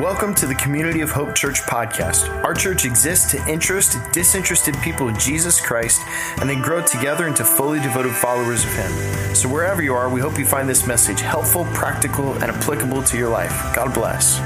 Welcome to the Community of Hope Church podcast. Our church exists to interest disinterested people in Jesus Christ and then grow together into fully devoted followers of Him. So, wherever you are, we hope you find this message helpful, practical, and applicable to your life. God bless.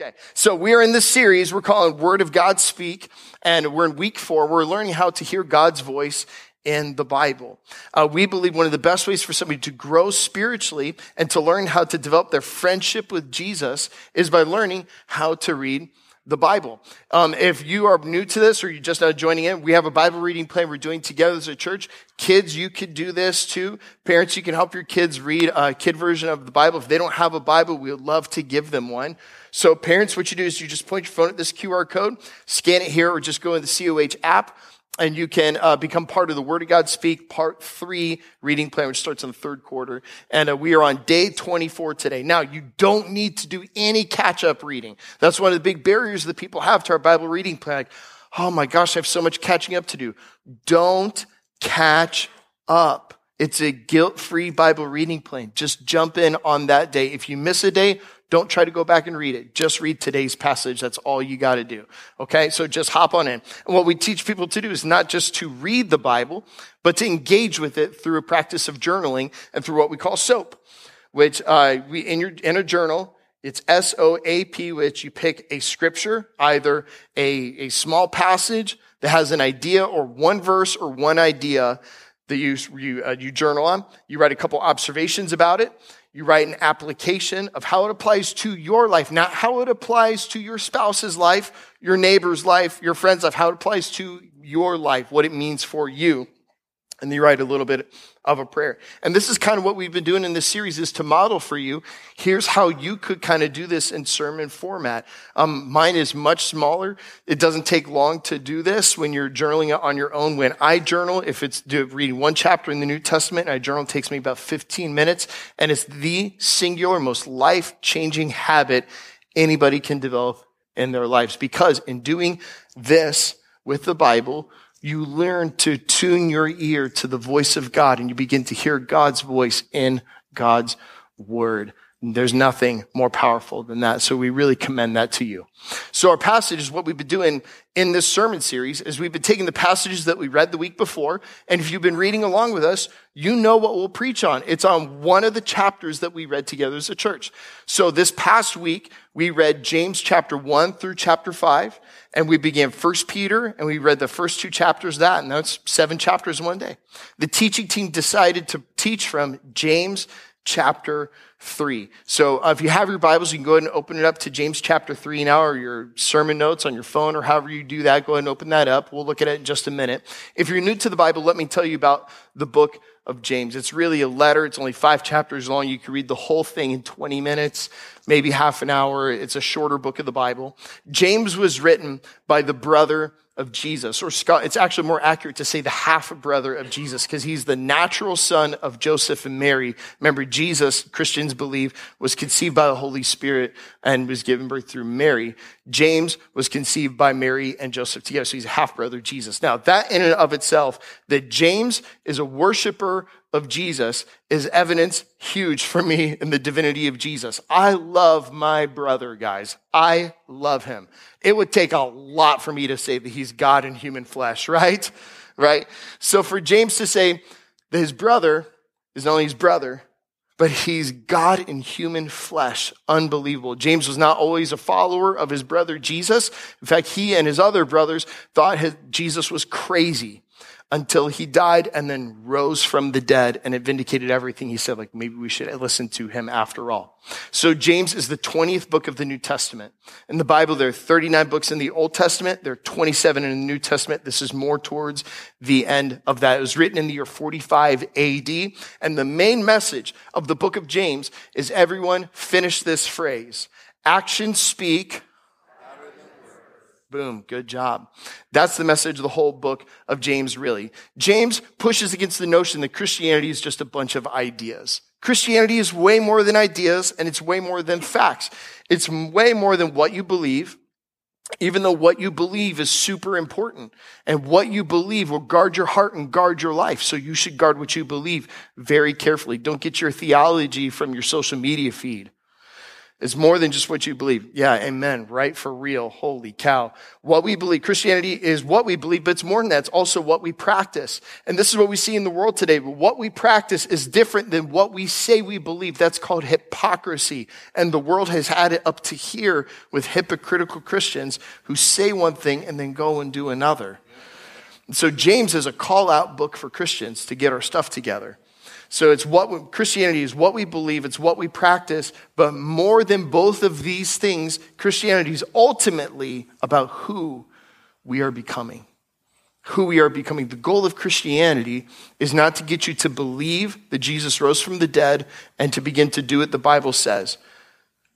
Okay, so we are in this series we're calling Word of God Speak, and we're in week four. We're learning how to hear God's voice in the Bible. Uh, we believe one of the best ways for somebody to grow spiritually and to learn how to develop their friendship with Jesus is by learning how to read the Bible. Um, if you are new to this or you're just joining in, we have a Bible reading plan we're doing together as a church. Kids, you could do this too. Parents, you can help your kids read a kid version of the Bible. If they don't have a Bible, we would love to give them one. So parents, what you do is you just point your phone at this QR code, scan it here, or just go in the COH app and you can uh, become part of the Word of God Speak Part 3 reading plan, which starts in the third quarter. And uh, we are on day 24 today. Now, you don't need to do any catch up reading. That's one of the big barriers that people have to our Bible reading plan. Like, oh my gosh, I have so much catching up to do. Don't catch up. It's a guilt free Bible reading plan. Just jump in on that day. If you miss a day, don't try to go back and read it. Just read today's passage. That's all you got to do. Okay. So just hop on in. And what we teach people to do is not just to read the Bible, but to engage with it through a practice of journaling and through what we call SOAP, which, uh, we, in your, in a journal, it's S-O-A-P, which you pick a scripture, either a, a small passage that has an idea or one verse or one idea that you, you, uh, you journal on. You write a couple observations about it. You write an application of how it applies to your life, not how it applies to your spouse's life, your neighbor's life, your friend's life, how it applies to your life, what it means for you. And you write a little bit of a prayer. And this is kind of what we've been doing in this series is to model for you. Here's how you could kind of do this in sermon format. Um, mine is much smaller. It doesn't take long to do this when you're journaling on your own. When I journal, if it's reading one chapter in the New Testament, I journal takes me about 15 minutes and it's the singular, most life changing habit anybody can develop in their lives because in doing this with the Bible, you learn to tune your ear to the voice of God and you begin to hear God's voice in God's word. There's nothing more powerful than that. So we really commend that to you. So our passage is what we've been doing in this sermon series is we've been taking the passages that we read the week before. And if you've been reading along with us, you know what we'll preach on. It's on one of the chapters that we read together as a church. So this past week, we read James chapter one through chapter five and we began First Peter, and we read the first two chapters of that, and that's seven chapters in one day. The teaching team decided to teach from James chapter 3. So uh, if you have your Bibles, you can go ahead and open it up to James chapter 3 now, or your sermon notes on your phone, or however you do that. Go ahead and open that up. We'll look at it in just a minute. If you're new to the Bible, let me tell you about the book of James. It's really a letter. It's only five chapters long. You can read the whole thing in 20 minutes, maybe half an hour. It's a shorter book of the Bible. James was written by the brother of Jesus, or it's actually more accurate to say the half brother of Jesus, because he's the natural son of Joseph and Mary. Remember, Jesus, Christians believe, was conceived by the Holy Spirit and was given birth through Mary. James was conceived by Mary and Joseph together, so he's a half brother of Jesus. Now, that in and of itself, that James is a worshiper of Jesus is evidence huge for me in the divinity of Jesus. I love my brother, guys. I love him. It would take a lot for me to say that he's God in human flesh, right? Right? So for James to say that his brother is not only his brother, but he's God in human flesh. Unbelievable. James was not always a follower of his brother Jesus. In fact, he and his other brothers thought Jesus was crazy until he died and then rose from the dead and it vindicated everything he said. Like maybe we should listen to him after all. So James is the 20th book of the New Testament. In the Bible, there are 39 books in the Old Testament. There are 27 in the New Testament. This is more towards the end of that. It was written in the year 45 AD. And the main message of the book of James is everyone finish this phrase. Actions speak Boom, good job. That's the message of the whole book of James, really. James pushes against the notion that Christianity is just a bunch of ideas. Christianity is way more than ideas and it's way more than facts. It's way more than what you believe. even though what you believe is super important and what you believe will guard your heart and guard your life. So you should guard what you believe very carefully. Don't get your theology from your social media feed. It's more than just what you believe. Yeah, amen. Right for real. Holy cow. What we believe, Christianity is what we believe, but it's more than that. It's also what we practice. And this is what we see in the world today. What we practice is different than what we say we believe. That's called hypocrisy. And the world has had it up to here with hypocritical Christians who say one thing and then go and do another. so James is a call out book for Christians to get our stuff together. So it's what we, Christianity is what we believe, it's what we practice, but more than both of these things, Christianity is ultimately about who we are becoming. Who we are becoming. The goal of Christianity is not to get you to believe that Jesus rose from the dead and to begin to do what the Bible says.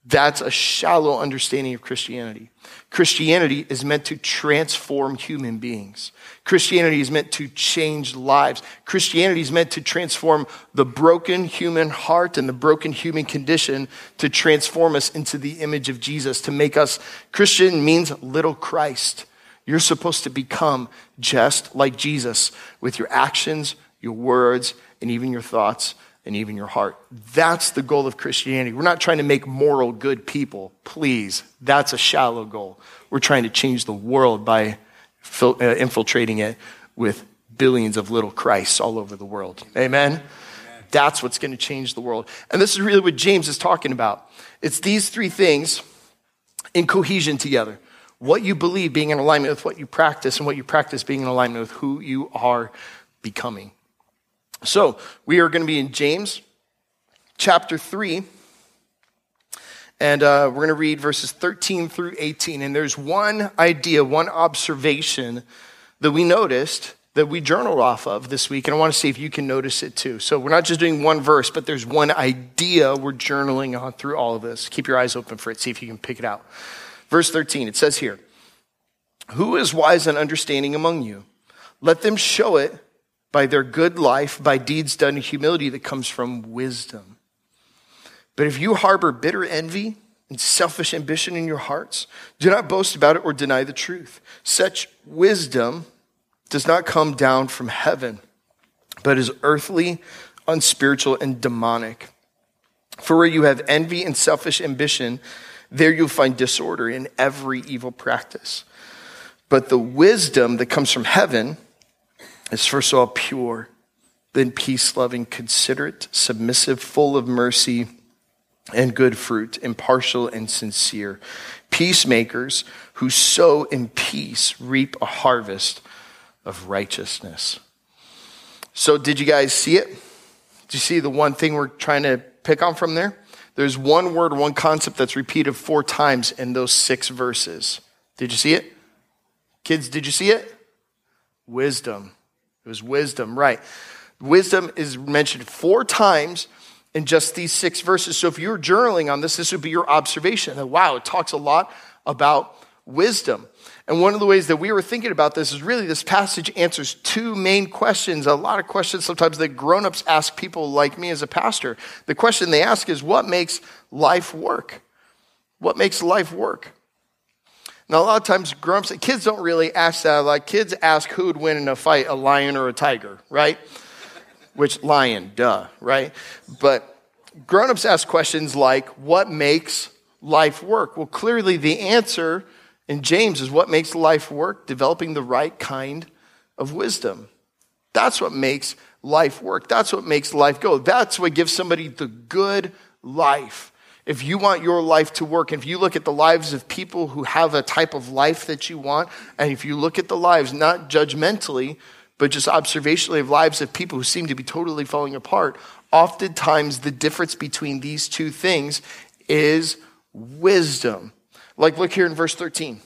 That's a shallow understanding of Christianity. Christianity is meant to transform human beings. Christianity is meant to change lives. Christianity is meant to transform the broken human heart and the broken human condition to transform us into the image of Jesus, to make us Christian means little Christ. You're supposed to become just like Jesus with your actions, your words, and even your thoughts and even your heart. That's the goal of Christianity. We're not trying to make moral good people, please. That's a shallow goal. We're trying to change the world by uh, infiltrating it with billions of little Christs all over the world. Amen? Amen? That's what's going to change the world. And this is really what James is talking about. It's these three things in cohesion together. What you believe being in alignment with what you practice, and what you practice being in alignment with who you are becoming. So, we are going to be in James chapter 3, and uh, we're going to read verses 13 through 18. And there's one idea, one observation that we noticed that we journaled off of this week, and I want to see if you can notice it too. So, we're not just doing one verse, but there's one idea we're journaling on through all of this. Keep your eyes open for it, see if you can pick it out. Verse 13, it says here Who is wise and understanding among you? Let them show it by their good life, by deeds done in humility that comes from wisdom. But if you harbor bitter envy and selfish ambition in your hearts, do not boast about it or deny the truth. Such wisdom does not come down from heaven, but is earthly, unspiritual, and demonic. For where you have envy and selfish ambition, there you'll find disorder in every evil practice. But the wisdom that comes from heaven, is first of all pure, then peace loving, considerate, submissive, full of mercy and good fruit, impartial and sincere. Peacemakers who sow in peace reap a harvest of righteousness. So, did you guys see it? Did you see the one thing we're trying to pick on from there? There's one word, one concept that's repeated four times in those six verses. Did you see it? Kids, did you see it? Wisdom. It was wisdom, right. Wisdom is mentioned four times in just these six verses. So if you're journaling on this, this would be your observation that, wow, it talks a lot about wisdom. And one of the ways that we were thinking about this is really this passage answers two main questions, a lot of questions sometimes that grown-ups ask people like me as a pastor. The question they ask is, what makes life work? What makes life work? Now, a lot of times, grumps, kids don't really ask that. Like, kids ask who would win in a fight, a lion or a tiger, right? Which, lion, duh, right? But grown-ups ask questions like, what makes life work? Well, clearly the answer in James is what makes life work? Developing the right kind of wisdom. That's what makes life work. That's what makes life go. That's what gives somebody the good life if you want your life to work, if you look at the lives of people who have a type of life that you want, and if you look at the lives, not judgmentally, but just observationally of lives of people who seem to be totally falling apart, oftentimes the difference between these two things is wisdom. Like, look here in verse 13.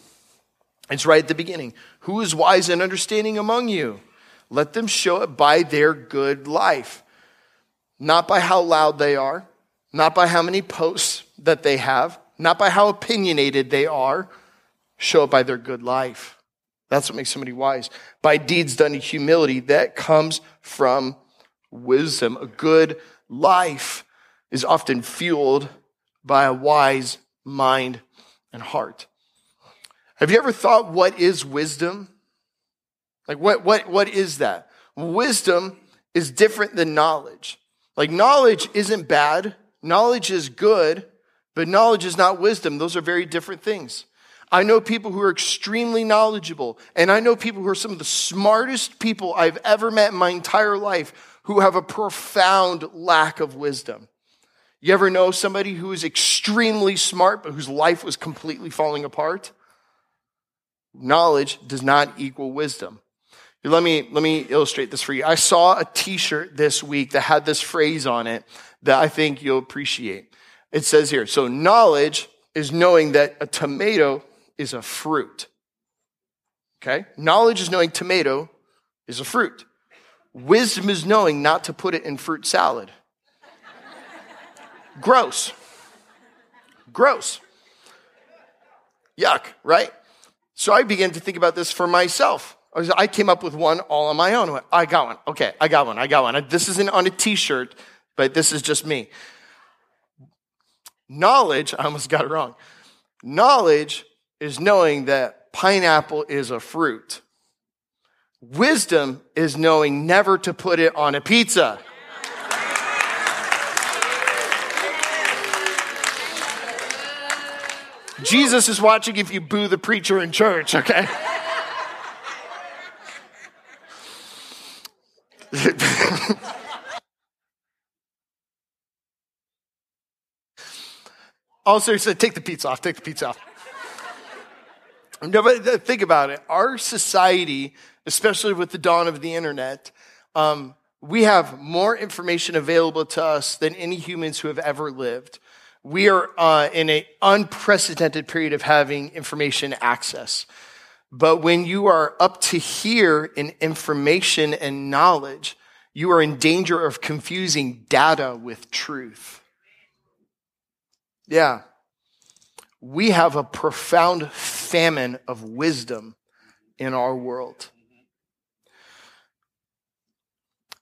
It's right at the beginning. Who is wise and understanding among you? Let them show it by their good life, not by how loud they are, not by how many posts that they have, not by how opinionated they are, show it by their good life. That's what makes somebody wise. By deeds done in humility, that comes from wisdom. A good life is often fueled by a wise mind and heart. Have you ever thought what is wisdom? Like what, what, what is that? Wisdom is different than knowledge. Like knowledge isn't bad. Knowledge is good, but knowledge is not wisdom. Those are very different things. I know people who are extremely knowledgeable, and I know people who are some of the smartest people I've ever met in my entire life who have a profound lack of wisdom. You ever know somebody who is extremely smart, but whose life was completely falling apart? Knowledge does not equal wisdom. Let me, let me illustrate this for you. I saw a t-shirt this week that had this phrase on it that I think you'll appreciate. It says here, so knowledge is knowing that a tomato is a fruit. Okay? Knowledge is knowing tomato is a fruit. Wisdom is knowing not to put it in fruit salad. Gross. Gross. Yuck, right? So I began to think about this for myself. I came up with one all on my own. I got one. Okay, I got one. I got one. This isn't on a t shirt, but this is just me. Knowledge, I almost got it wrong. Knowledge is knowing that pineapple is a fruit. Wisdom is knowing never to put it on a pizza. Jesus is watching if you boo the preacher in church, okay? also, he said, take the pizza off, take the pizza off. No, but think about it. Our society, especially with the dawn of the internet, um, we have more information available to us than any humans who have ever lived. We are uh, in an unprecedented period of having information access. But when you are up to here in information and knowledge, you are in danger of confusing data with truth. Yeah. We have a profound famine of wisdom in our world.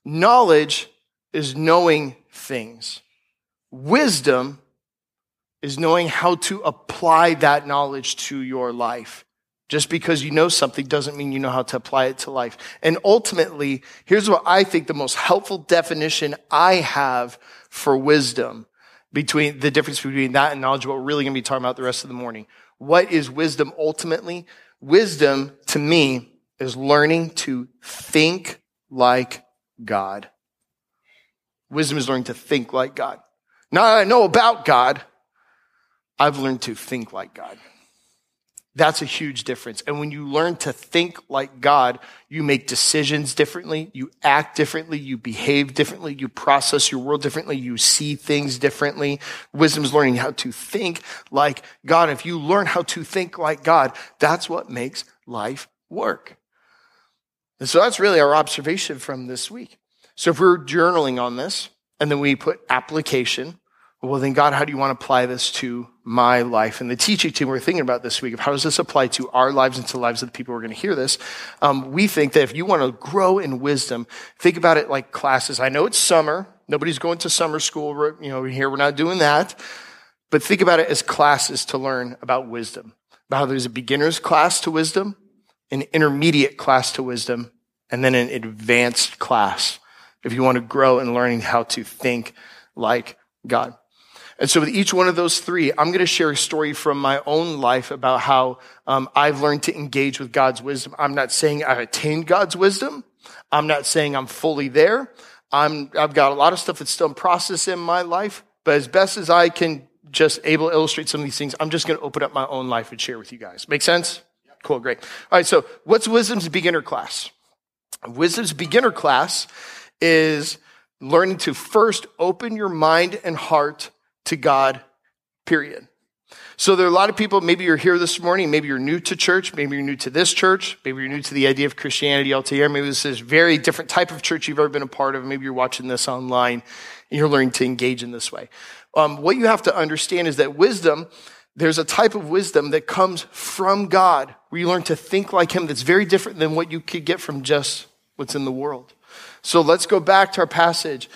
Knowledge is knowing things. Wisdom is knowing how to apply that knowledge to your life. Just because you know something doesn't mean you know how to apply it to life. And ultimately, here's what I think the most helpful definition I have for wisdom between the difference between that and knowledge, what we're really going to be talking about the rest of the morning. What is wisdom ultimately? Wisdom to me is learning to think like God. Wisdom is learning to think like God. Now that I know about God, I've learned to think like God. That's a huge difference. And when you learn to think like God, you make decisions differently, you act differently, you behave differently, you process your world differently, you see things differently. Wisdom is learning how to think like God. If you learn how to think like God, that's what makes life work. And so that's really our observation from this week. So if we're journaling on this and then we put application, well, then God, how do you want to apply this to my life? And the teaching team we're thinking about this week of how does this apply to our lives and to the lives of the people who are going to hear this? Um, we think that if you want to grow in wisdom, think about it like classes. I know it's summer. Nobody's going to summer school. You know, here we're not doing that. But think about it as classes to learn about wisdom. About how there's a beginner's class to wisdom, an intermediate class to wisdom, and then an advanced class if you want to grow in learning how to think like God. And so with each one of those three, I'm going to share a story from my own life about how um, I've learned to engage with God's wisdom. I'm not saying I've attained God's wisdom. I'm not saying I'm fully there. I'm, I've got a lot of stuff that's still in process in my life, but as best as I can just able to illustrate some of these things, I'm just going to open up my own life and share with you guys. Make sense? Cool, great. All right, so what's wisdom's beginner class? Wisdom's beginner class is learning to first open your mind and heart to God, period. So there are a lot of people, maybe you're here this morning, maybe you're new to church, maybe you're new to this church, maybe you're new to the idea of Christianity altogether, maybe this is a very different type of church you've ever been a part of, maybe you're watching this online and you're learning to engage in this way. Um, what you have to understand is that wisdom, there's a type of wisdom that comes from God, where you learn to think like Him that's very different than what you could get from just what's in the world. So let's go back to our passage,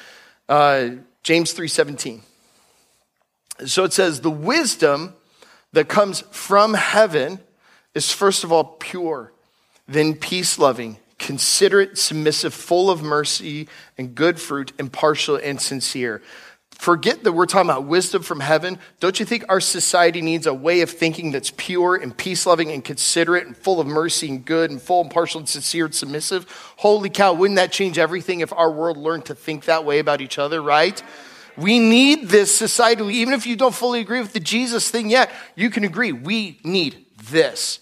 uh, James 3.17. So it says, the wisdom that comes from heaven is first of all pure, then peace loving, considerate, submissive, full of mercy and good fruit, impartial and sincere. Forget that we're talking about wisdom from heaven. Don't you think our society needs a way of thinking that's pure and peace loving and considerate and full of mercy and good and full, impartial and sincere and submissive? Holy cow, wouldn't that change everything if our world learned to think that way about each other, right? We need this societally. Even if you don't fully agree with the Jesus thing yet, you can agree we need this.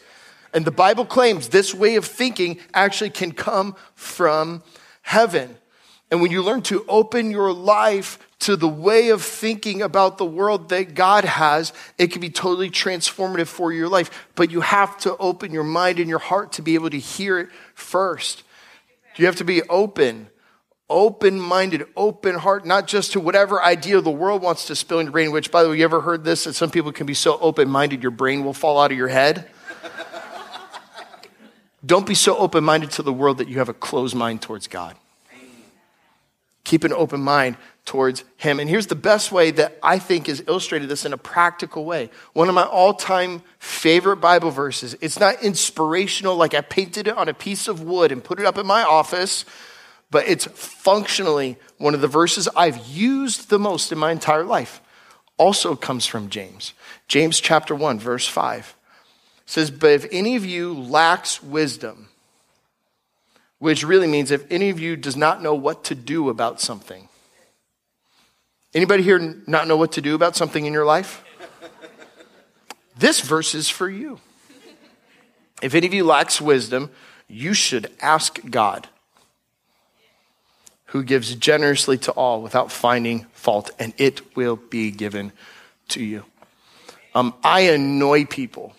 And the Bible claims this way of thinking actually can come from heaven. And when you learn to open your life to the way of thinking about the world that God has, it can be totally transformative for your life. But you have to open your mind and your heart to be able to hear it first. You have to be open open minded, open heart, not just to whatever idea the world wants to spill in your brain, which, by the way, you ever heard this that some people can be so open minded your brain will fall out of your head? Don't be so open minded to the world that you have a closed mind towards God. Keep an open mind towards Him. And here's the best way that I think is illustrated this in a practical way. One of my all time favorite Bible verses. It's not inspirational, like I painted it on a piece of wood and put it up in my office but it's functionally one of the verses I've used the most in my entire life. Also comes from James. James chapter 1, verse 5 says, But if any of you lacks wisdom, which really means if any of you does not know what to do about something. Anybody here not know what to do about something in your life? this verse is for you. If any of you lacks wisdom, you should ask God who gives generously to all without finding fault, and it will be given to you. Um, I annoy people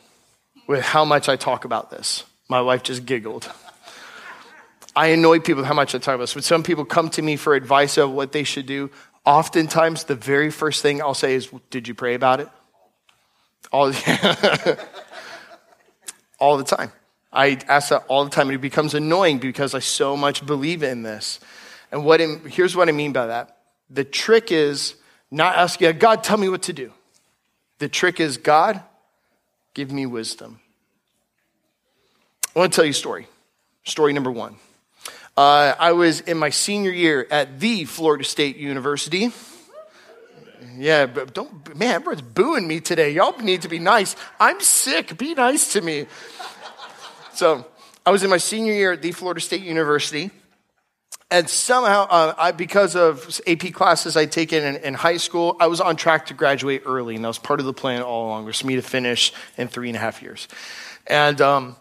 with how much I talk about this. My wife just giggled. I annoy people with how much I talk about this. When some people come to me for advice of what they should do, oftentimes the very first thing I'll say is, Did you pray about it? All, all the time. I ask that all the time, and it becomes annoying because I so much believe in this. And what here's what I mean by that. The trick is not asking God, tell me what to do. The trick is, God, give me wisdom. I want to tell you a story. Story number one. Uh, I was in my senior year at the Florida State University. Yeah, but don't, man, everyone's booing me today. Y'all need to be nice. I'm sick. Be nice to me. So I was in my senior year at the Florida State University and somehow, uh, I, because of AP classes I'd taken in, in, high school, I was on track to graduate early, and that was part of the plan all along, was for me to finish in three and a half years. And, um,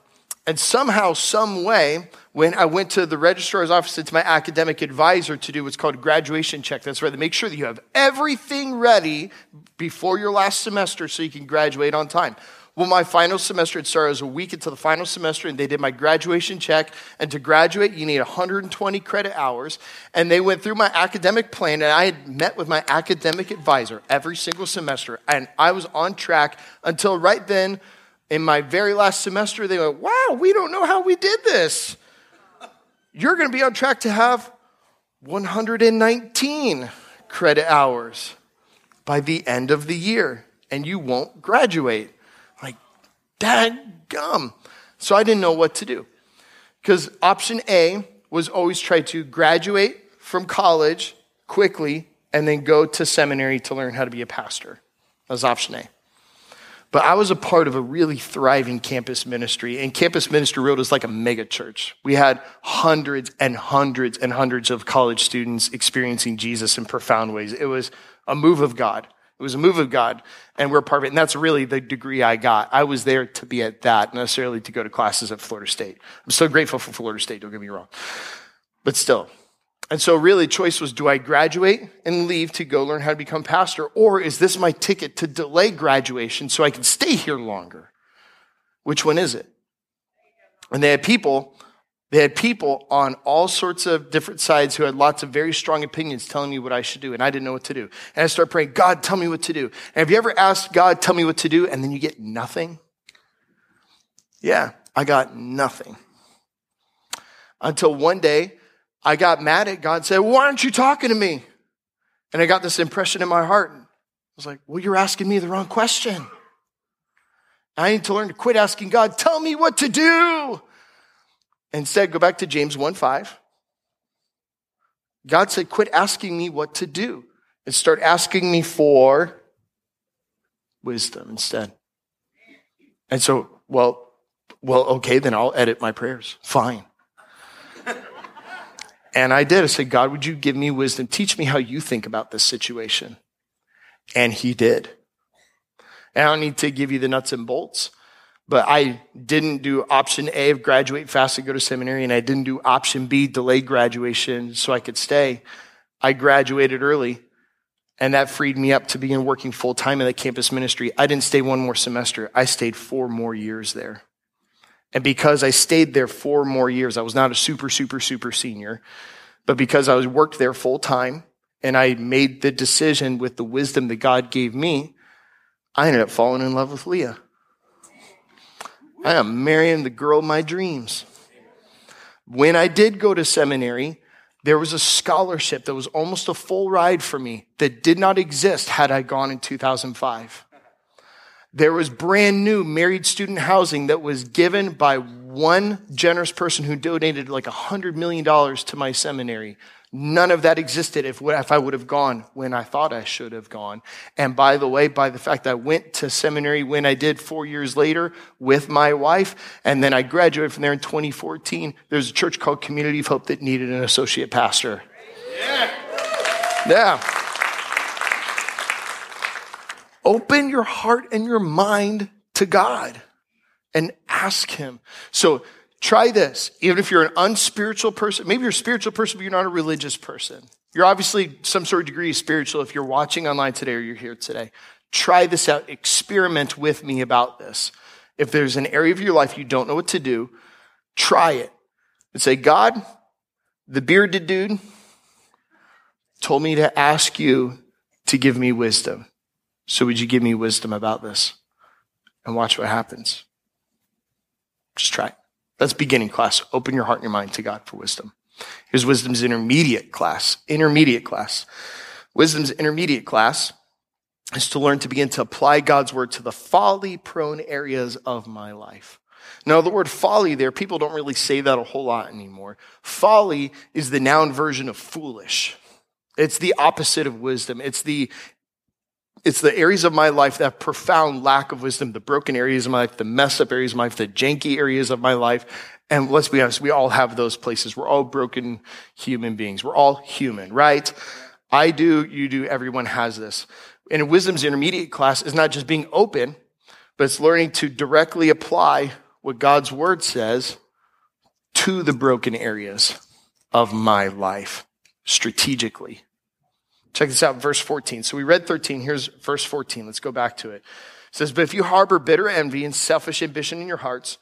and somehow, some way, when I went to the registrar's office to my academic advisor to do what's called a graduation check, that's where they make sure that you have everything ready before your last semester so you can graduate on time. Well, my final semester had started. as a week into the final semester, and they did my graduation check. And to graduate, you need 120 credit hours. And they went through my academic plan, and I had met with my academic advisor every single semester. And I was on track until right then, in my very last semester, they went, Wow, we don't know how we did this. You're going to be on track to have 119 credit hours by the end of the year, and you won't graduate. Dad gum. So I didn't know what to do. Because option A was always try to graduate from college quickly and then go to seminary to learn how to be a pastor. That was option A. But I was a part of a really thriving campus ministry, and Campus Ministry Road was like a mega church. We had hundreds and hundreds and hundreds of college students experiencing Jesus in profound ways. It was a move of God. It was a move of God, and we're part of it. And that's really the degree I got. I was there to be at that, necessarily to go to classes at Florida State. I'm so grateful for Florida State, don't get me wrong. But still. And so, really, choice was do I graduate and leave to go learn how to become pastor, or is this my ticket to delay graduation so I can stay here longer? Which one is it? And they had people they had people on all sorts of different sides who had lots of very strong opinions telling me what I should do, and I didn't know what to do. And I started praying, God, tell me what to do. And have you ever asked God, tell me what to do, and then you get nothing? Yeah, I got nothing. Until one day, I got mad at God and said, Why aren't you talking to me? And I got this impression in my heart. I was like, Well, you're asking me the wrong question. I need to learn to quit asking God, tell me what to do. Instead, go back to James 1 5. God said, quit asking me what to do and start asking me for wisdom instead. And so, well, well, okay, then I'll edit my prayers. Fine. and I did. I said, God, would you give me wisdom? Teach me how you think about this situation. And he did. And I don't need to give you the nuts and bolts, but I didn't do option A of graduate fast and go to seminary, and I didn't do option B, delayed graduation so I could stay. I graduated early, and that freed me up to begin working full time in the campus ministry. I didn't stay one more semester, I stayed four more years there. And because I stayed there four more years, I was not a super, super, super senior, but because I was worked there full time and I made the decision with the wisdom that God gave me, I ended up falling in love with Leah. I am marrying the girl of my dreams. When I did go to seminary, there was a scholarship that was almost a full ride for me that did not exist had I gone in 2005. There was brand new married student housing that was given by one generous person who donated like $100 million to my seminary. None of that existed if, if I would have gone when I thought I should have gone. And by the way, by the fact I went to seminary when I did four years later with my wife, and then I graduated from there in 2014, there's a church called Community of Hope that needed an associate pastor. Yeah. Yeah. Open your heart and your mind to God and ask Him. So try this. Even if you're an unspiritual person, maybe you're a spiritual person, but you're not a religious person. You're obviously some sort of degree of spiritual if you're watching online today or you're here today. Try this out. Experiment with me about this. If there's an area of your life you don't know what to do, try it and say, God, the bearded dude told me to ask you to give me wisdom. So would you give me wisdom about this? And watch what happens. Just try it. That's beginning class. Open your heart and your mind to God for wisdom. Here's wisdom's intermediate class. Intermediate class. Wisdom's intermediate class is to learn to begin to apply God's word to the folly prone areas of my life. Now, the word folly there, people don't really say that a whole lot anymore. Folly is the noun version of foolish. It's the opposite of wisdom. It's the it's the areas of my life that profound lack of wisdom, the broken areas of my life, the messed up areas of my life, the janky areas of my life. And let's be honest, we all have those places. We're all broken human beings. We're all human, right? I do, you do, everyone has this. And wisdom's intermediate class is not just being open, but it's learning to directly apply what God's word says to the broken areas of my life strategically. Check this out, verse 14. So we read 13. Here's verse 14. Let's go back to it. It says, But if you harbor bitter envy and selfish ambition in your hearts,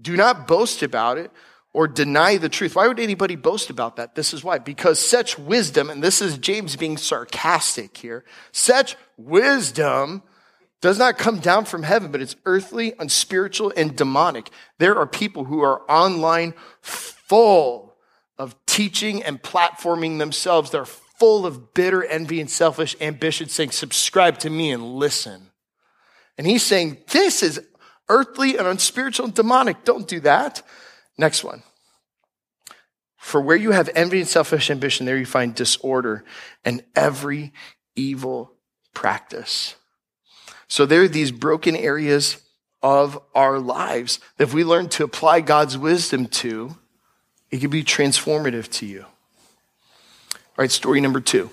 do not boast about it or deny the truth. Why would anybody boast about that? This is why. Because such wisdom, and this is James being sarcastic here, such wisdom does not come down from heaven, but it's earthly, unspiritual, and demonic. There are people who are online full of teaching and platforming themselves. They're full of bitter envy and selfish ambition, saying, Subscribe to me and listen. And he's saying, This is earthly and unspiritual and demonic. Don't do that. Next one. For where you have envy and selfish ambition, there you find disorder and every evil practice. So there are these broken areas of our lives that if we learn to apply God's wisdom to, it can be transformative to you. All right, story number two.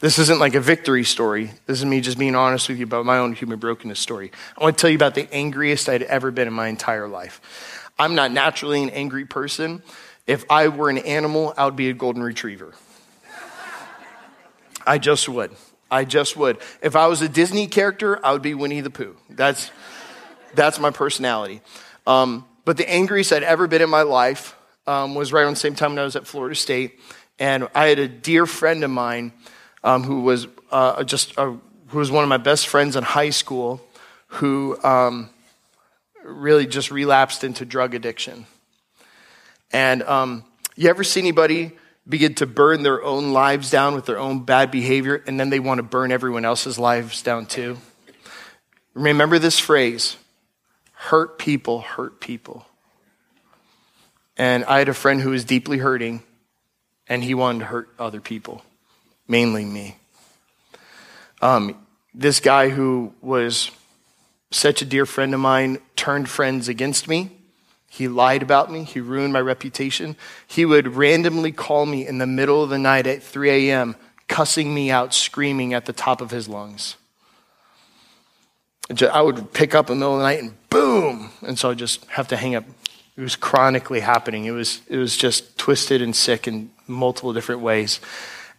This isn't like a victory story. This is me just being honest with you about my own human brokenness story. I want to tell you about the angriest I'd ever been in my entire life. I'm not naturally an angry person. If I were an animal, I would be a golden retriever. I just would. I just would. If I was a Disney character, I would be Winnie the Pooh. That's, that's my personality. Um, but the angriest I'd ever been in my life um, was right around the same time when I was at Florida State. And I had a dear friend of mine um, who was uh, just a, who was one of my best friends in high school, who um, really just relapsed into drug addiction. And um, you ever see anybody begin to burn their own lives down with their own bad behavior, and then they want to burn everyone else's lives down too? Remember this phrase Hurt people hurt people. And I had a friend who was deeply hurting, and he wanted to hurt other people, mainly me. Um, this guy who was such a dear friend of mine turned friends against me. He lied about me. He ruined my reputation. He would randomly call me in the middle of the night at 3 a.m., cussing me out, screaming at the top of his lungs. I would pick up in the middle of the night and boom. And so I just have to hang up. It was chronically happening. It was, it was just twisted and sick in multiple different ways.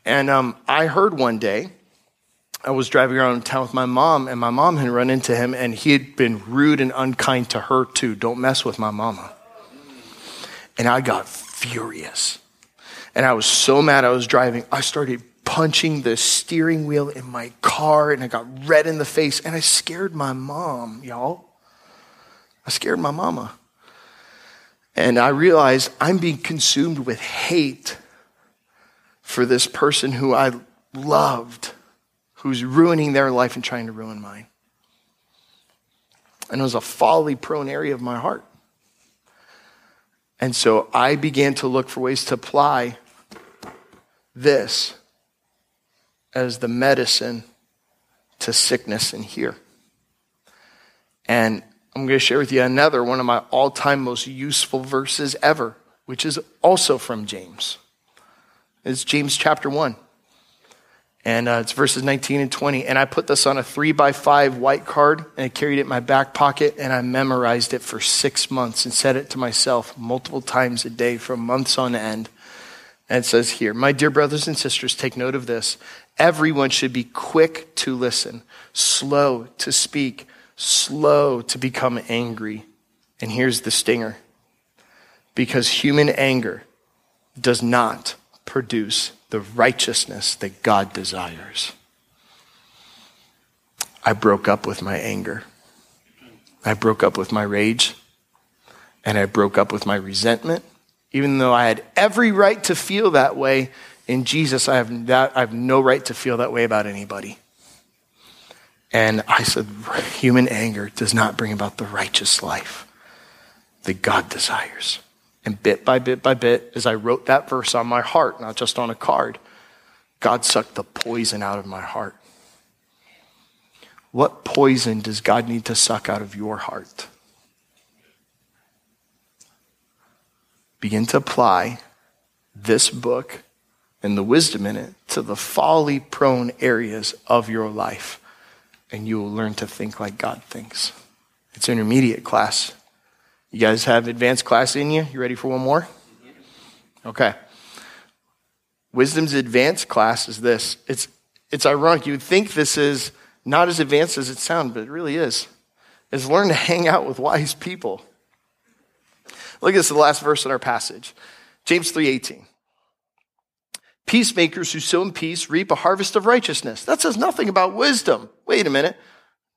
And um, I heard one day, I was driving around town with my mom, and my mom had run into him, and he had been rude and unkind to her too. Don't mess with my mama. And I got furious. And I was so mad I was driving, I started punching the steering wheel in my car and I got red in the face and I scared my mom, y'all. I scared my mama. And I realized I'm being consumed with hate for this person who I loved, who's ruining their life and trying to ruin mine. And it was a folly prone area of my heart. And so I began to look for ways to apply this as the medicine to sickness in here. And I'm going to share with you another one of my all time most useful verses ever, which is also from James. It's James chapter 1. And uh, it's verses 19 and 20. And I put this on a three by five white card and I carried it in my back pocket and I memorized it for six months and said it to myself multiple times a day for months on end. And it says here, My dear brothers and sisters, take note of this. Everyone should be quick to listen, slow to speak, slow to become angry. And here's the stinger because human anger does not produce the righteousness that God desires. I broke up with my anger. I broke up with my rage. And I broke up with my resentment. Even though I had every right to feel that way, in Jesus, I have, that, I have no right to feel that way about anybody. And I said, human anger does not bring about the righteous life that God desires. And bit by bit by bit, as I wrote that verse on my heart, not just on a card, God sucked the poison out of my heart. What poison does God need to suck out of your heart? Begin to apply this book and the wisdom in it to the folly prone areas of your life. And you will learn to think like God thinks. It's intermediate class. You guys have advanced class in you? You ready for one more? Okay. Wisdom's advanced class is this. It's, it's ironic. You would think this is not as advanced as it sounds, but it really is. Is learn to hang out with wise people. Look at this, the last verse in our passage. James 3.18. Peacemakers who sow in peace reap a harvest of righteousness. That says nothing about wisdom. Wait a minute.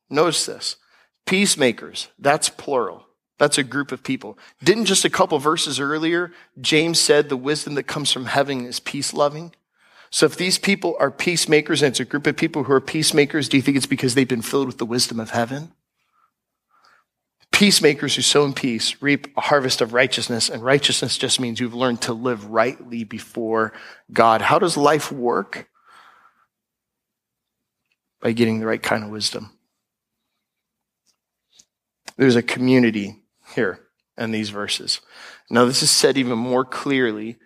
Notice this. Peacemakers, that's plural. That's a group of people. Didn't just a couple verses earlier, James said the wisdom that comes from heaven is peace loving? So if these people are peacemakers and it's a group of people who are peacemakers, do you think it's because they've been filled with the wisdom of heaven? Peacemakers who sow in peace reap a harvest of righteousness, and righteousness just means you've learned to live rightly before God. How does life work? By getting the right kind of wisdom. There's a community here in these verses. Now, this is said even more clearly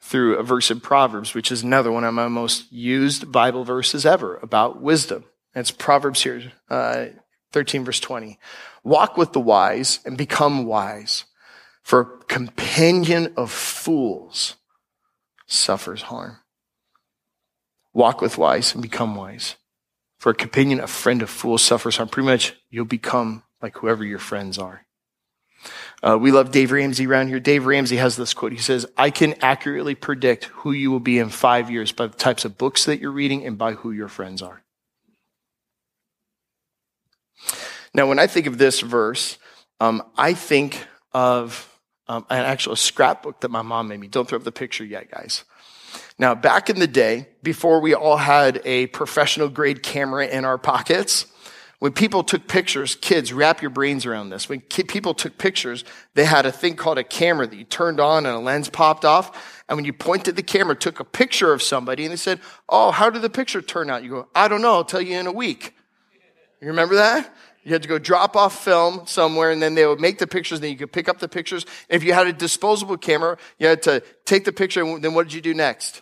through a verse in Proverbs, which is another one of my most used Bible verses ever about wisdom. It's Proverbs here, uh, 13, verse 20. Walk with the wise and become wise, for a companion of fools suffers harm. Walk with wise and become wise. For a companion, a friend of fools suffers harm. Pretty much, you'll become like whoever your friends are. Uh, we love Dave Ramsey around here. Dave Ramsey has this quote. He says, I can accurately predict who you will be in five years by the types of books that you're reading and by who your friends are. Now, when I think of this verse, um, I think of um, an actual scrapbook that my mom made me. Don't throw up the picture yet, guys. Now, back in the day, before we all had a professional grade camera in our pockets, when people took pictures, kids, wrap your brains around this. When people took pictures, they had a thing called a camera that you turned on and a lens popped off. And when you pointed the camera, took a picture of somebody and they said, Oh, how did the picture turn out? You go, I don't know. I'll tell you in a week. You remember that? You had to go drop off film somewhere and then they would make the pictures and then you could pick up the pictures. If you had a disposable camera, you had to take the picture and then what did you do next?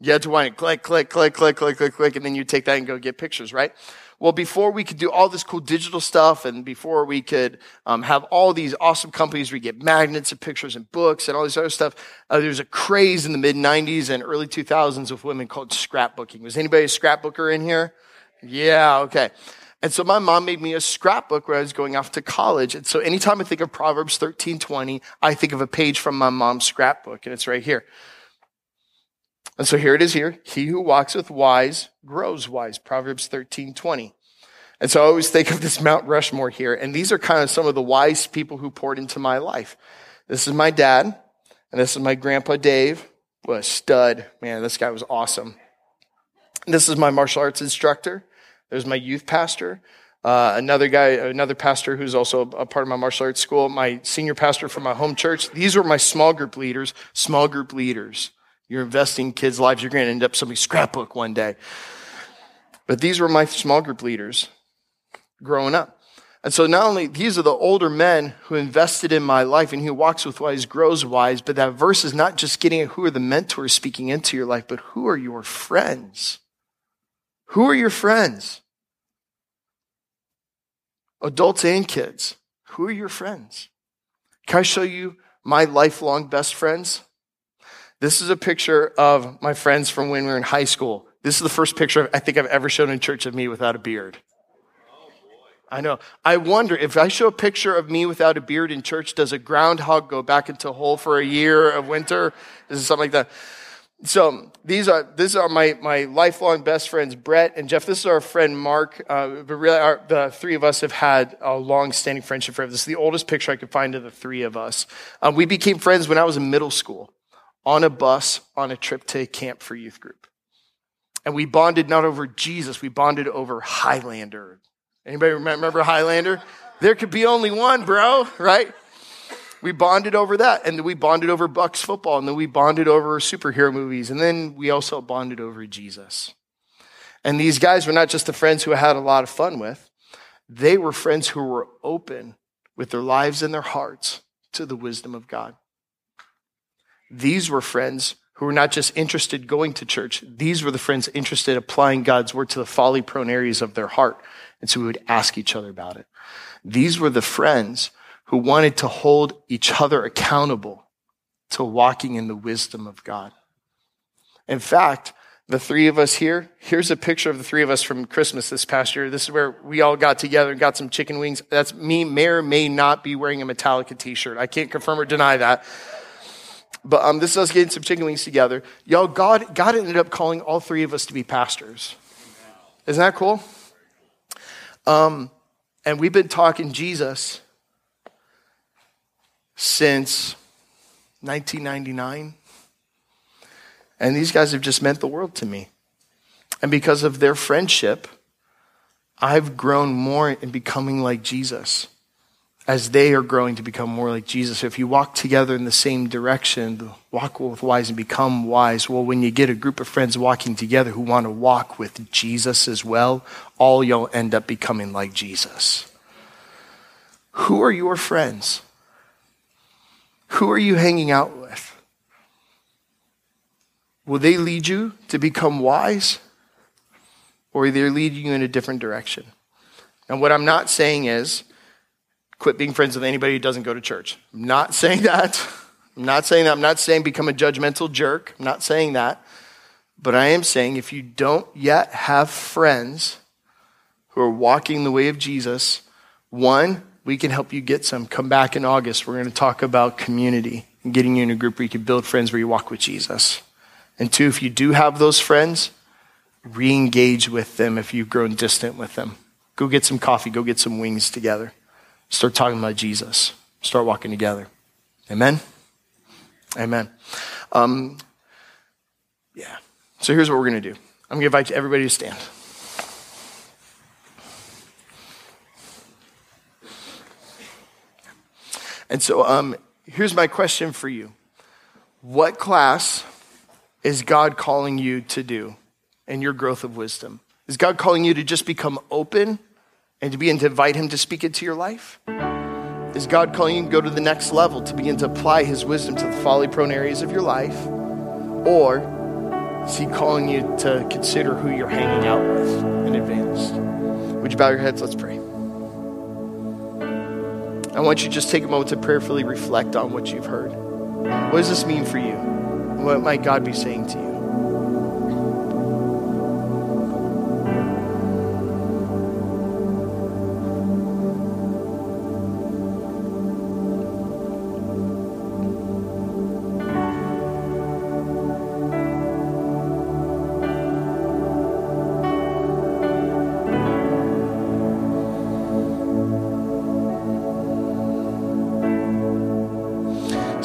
You had to wind it, click, click, click, click, click, click, click, and then you take that and go get pictures, right? Well, before we could do all this cool digital stuff and before we could um, have all these awesome companies where we get magnets and pictures and books and all this other stuff, uh, there was a craze in the mid 90s and early 2000s of women called scrapbooking. Was anybody a scrapbooker in here? Yeah, okay. And so my mom made me a scrapbook where I was going off to college. And so anytime I think of Proverbs 13, 20, I think of a page from my mom's scrapbook, and it's right here. And so here it is here. He who walks with wise grows wise. Proverbs 13, 20. And so I always think of this Mount Rushmore here. And these are kind of some of the wise people who poured into my life. This is my dad. And this is my grandpa Dave. What a stud. Man, this guy was awesome. This is my martial arts instructor. There's my youth pastor. Uh, another guy, another pastor who's also a part of my martial arts school, my senior pastor from my home church. These were my small group leaders, small group leaders. You're investing in kids' lives. You're going to end up somebody's scrapbook one day. But these were my small group leaders growing up. And so not only these are the older men who invested in my life and who walks with wise grows wise, but that verse is not just getting at who are the mentors speaking into your life, but who are your friends? Who are your friends? Adults and kids. Who are your friends? Can I show you my lifelong best friends? This is a picture of my friends from when we were in high school. This is the first picture I think I've ever shown in church of me without a beard. I know. I wonder if I show a picture of me without a beard in church, does a groundhog go back into a hole for a year of winter? Is it something like that? So these are these are my my lifelong best friends, Brett and Jeff. This is our friend Mark. Uh, but really, our, the three of us have had a long-standing friendship forever. This is the oldest picture I could find of the three of us. Um, we became friends when I was in middle school on a bus on a trip to a camp for youth group. And we bonded not over Jesus, we bonded over Highlander. Anybody remember Highlander? There could be only one, bro, right? We bonded over that. And then we bonded over Bucks football. And then we bonded over superhero movies. And then we also bonded over Jesus. And these guys were not just the friends who I had a lot of fun with, they were friends who were open with their lives and their hearts to the wisdom of God. These were friends who were not just interested going to church. These were the friends interested applying God's word to the folly prone areas of their heart. And so we would ask each other about it. These were the friends who wanted to hold each other accountable to walking in the wisdom of God. In fact, the three of us here, here's a picture of the three of us from Christmas this past year. This is where we all got together and got some chicken wings. That's me, may or may not be wearing a Metallica t-shirt. I can't confirm or deny that. But um, this is us getting some chicken wings together. Y'all, God, God ended up calling all three of us to be pastors. Isn't that cool? Um, and we've been talking Jesus since 1999. And these guys have just meant the world to me. And because of their friendship, I've grown more in becoming like Jesus as they are growing to become more like Jesus. If you walk together in the same direction, walk with wise and become wise. Well, when you get a group of friends walking together who want to walk with Jesus as well, all you'll end up becoming like Jesus. Who are your friends? Who are you hanging out with? Will they lead you to become wise? Or will they leading you in a different direction? And what I'm not saying is, quit being friends with anybody who doesn't go to church. I'm not saying that. I'm not saying that. I'm not saying become a judgmental jerk. I'm not saying that. But I am saying if you don't yet have friends who are walking the way of Jesus, one, we can help you get some. Come back in August. We're going to talk about community and getting you in a group where you can build friends where you walk with Jesus. And two, if you do have those friends, re engage with them if you've grown distant with them. Go get some coffee, go get some wings together. Start talking about Jesus. Start walking together. Amen? Amen. Um, yeah. So here's what we're going to do I'm going to invite everybody to stand. And so um, here's my question for you What class is God calling you to do in your growth of wisdom? Is God calling you to just become open and to begin to invite Him to speak into your life? Is God calling you to go to the next level to begin to apply His wisdom to the folly prone areas of your life? Or is He calling you to consider who you're hanging out with in advance? Would you bow your heads? Let's pray. I want you to just take a moment to prayerfully reflect on what you've heard. What does this mean for you? What might God be saying to you?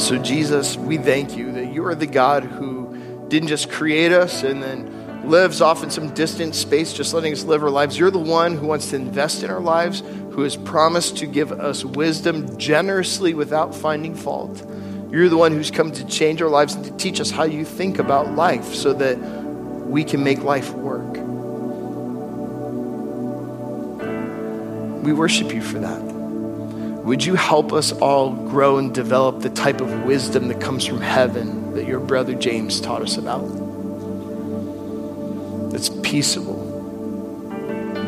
So, Jesus, we thank you that you are the God who didn't just create us and then lives off in some distant space, just letting us live our lives. You're the one who wants to invest in our lives, who has promised to give us wisdom generously without finding fault. You're the one who's come to change our lives and to teach us how you think about life so that we can make life work. We worship you for that. Would you help us all grow and develop the type of wisdom that comes from heaven that your brother James taught us about? That's peaceable,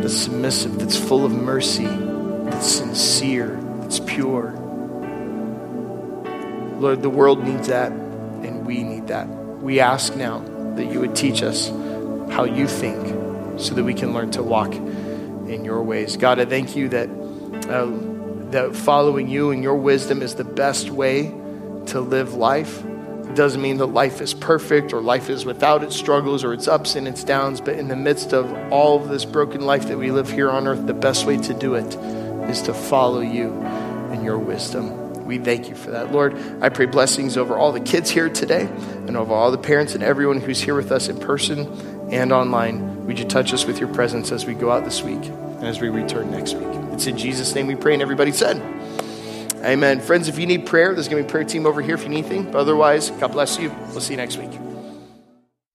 that's submissive, that's full of mercy, that's sincere, that's pure. Lord, the world needs that, and we need that. We ask now that you would teach us how you think so that we can learn to walk in your ways. God, I thank you that. Uh, that following you and your wisdom is the best way to live life. It doesn't mean that life is perfect or life is without its struggles or its ups and its downs, but in the midst of all of this broken life that we live here on earth, the best way to do it is to follow you and your wisdom. We thank you for that. Lord, I pray blessings over all the kids here today and over all the parents and everyone who's here with us in person and online. Would you touch us with your presence as we go out this week as we return next week? It's in Jesus' name we pray, and everybody said, Amen. Friends, if you need prayer, there's going to be a prayer team over here if you need anything. But otherwise, God bless you. We'll see you next week.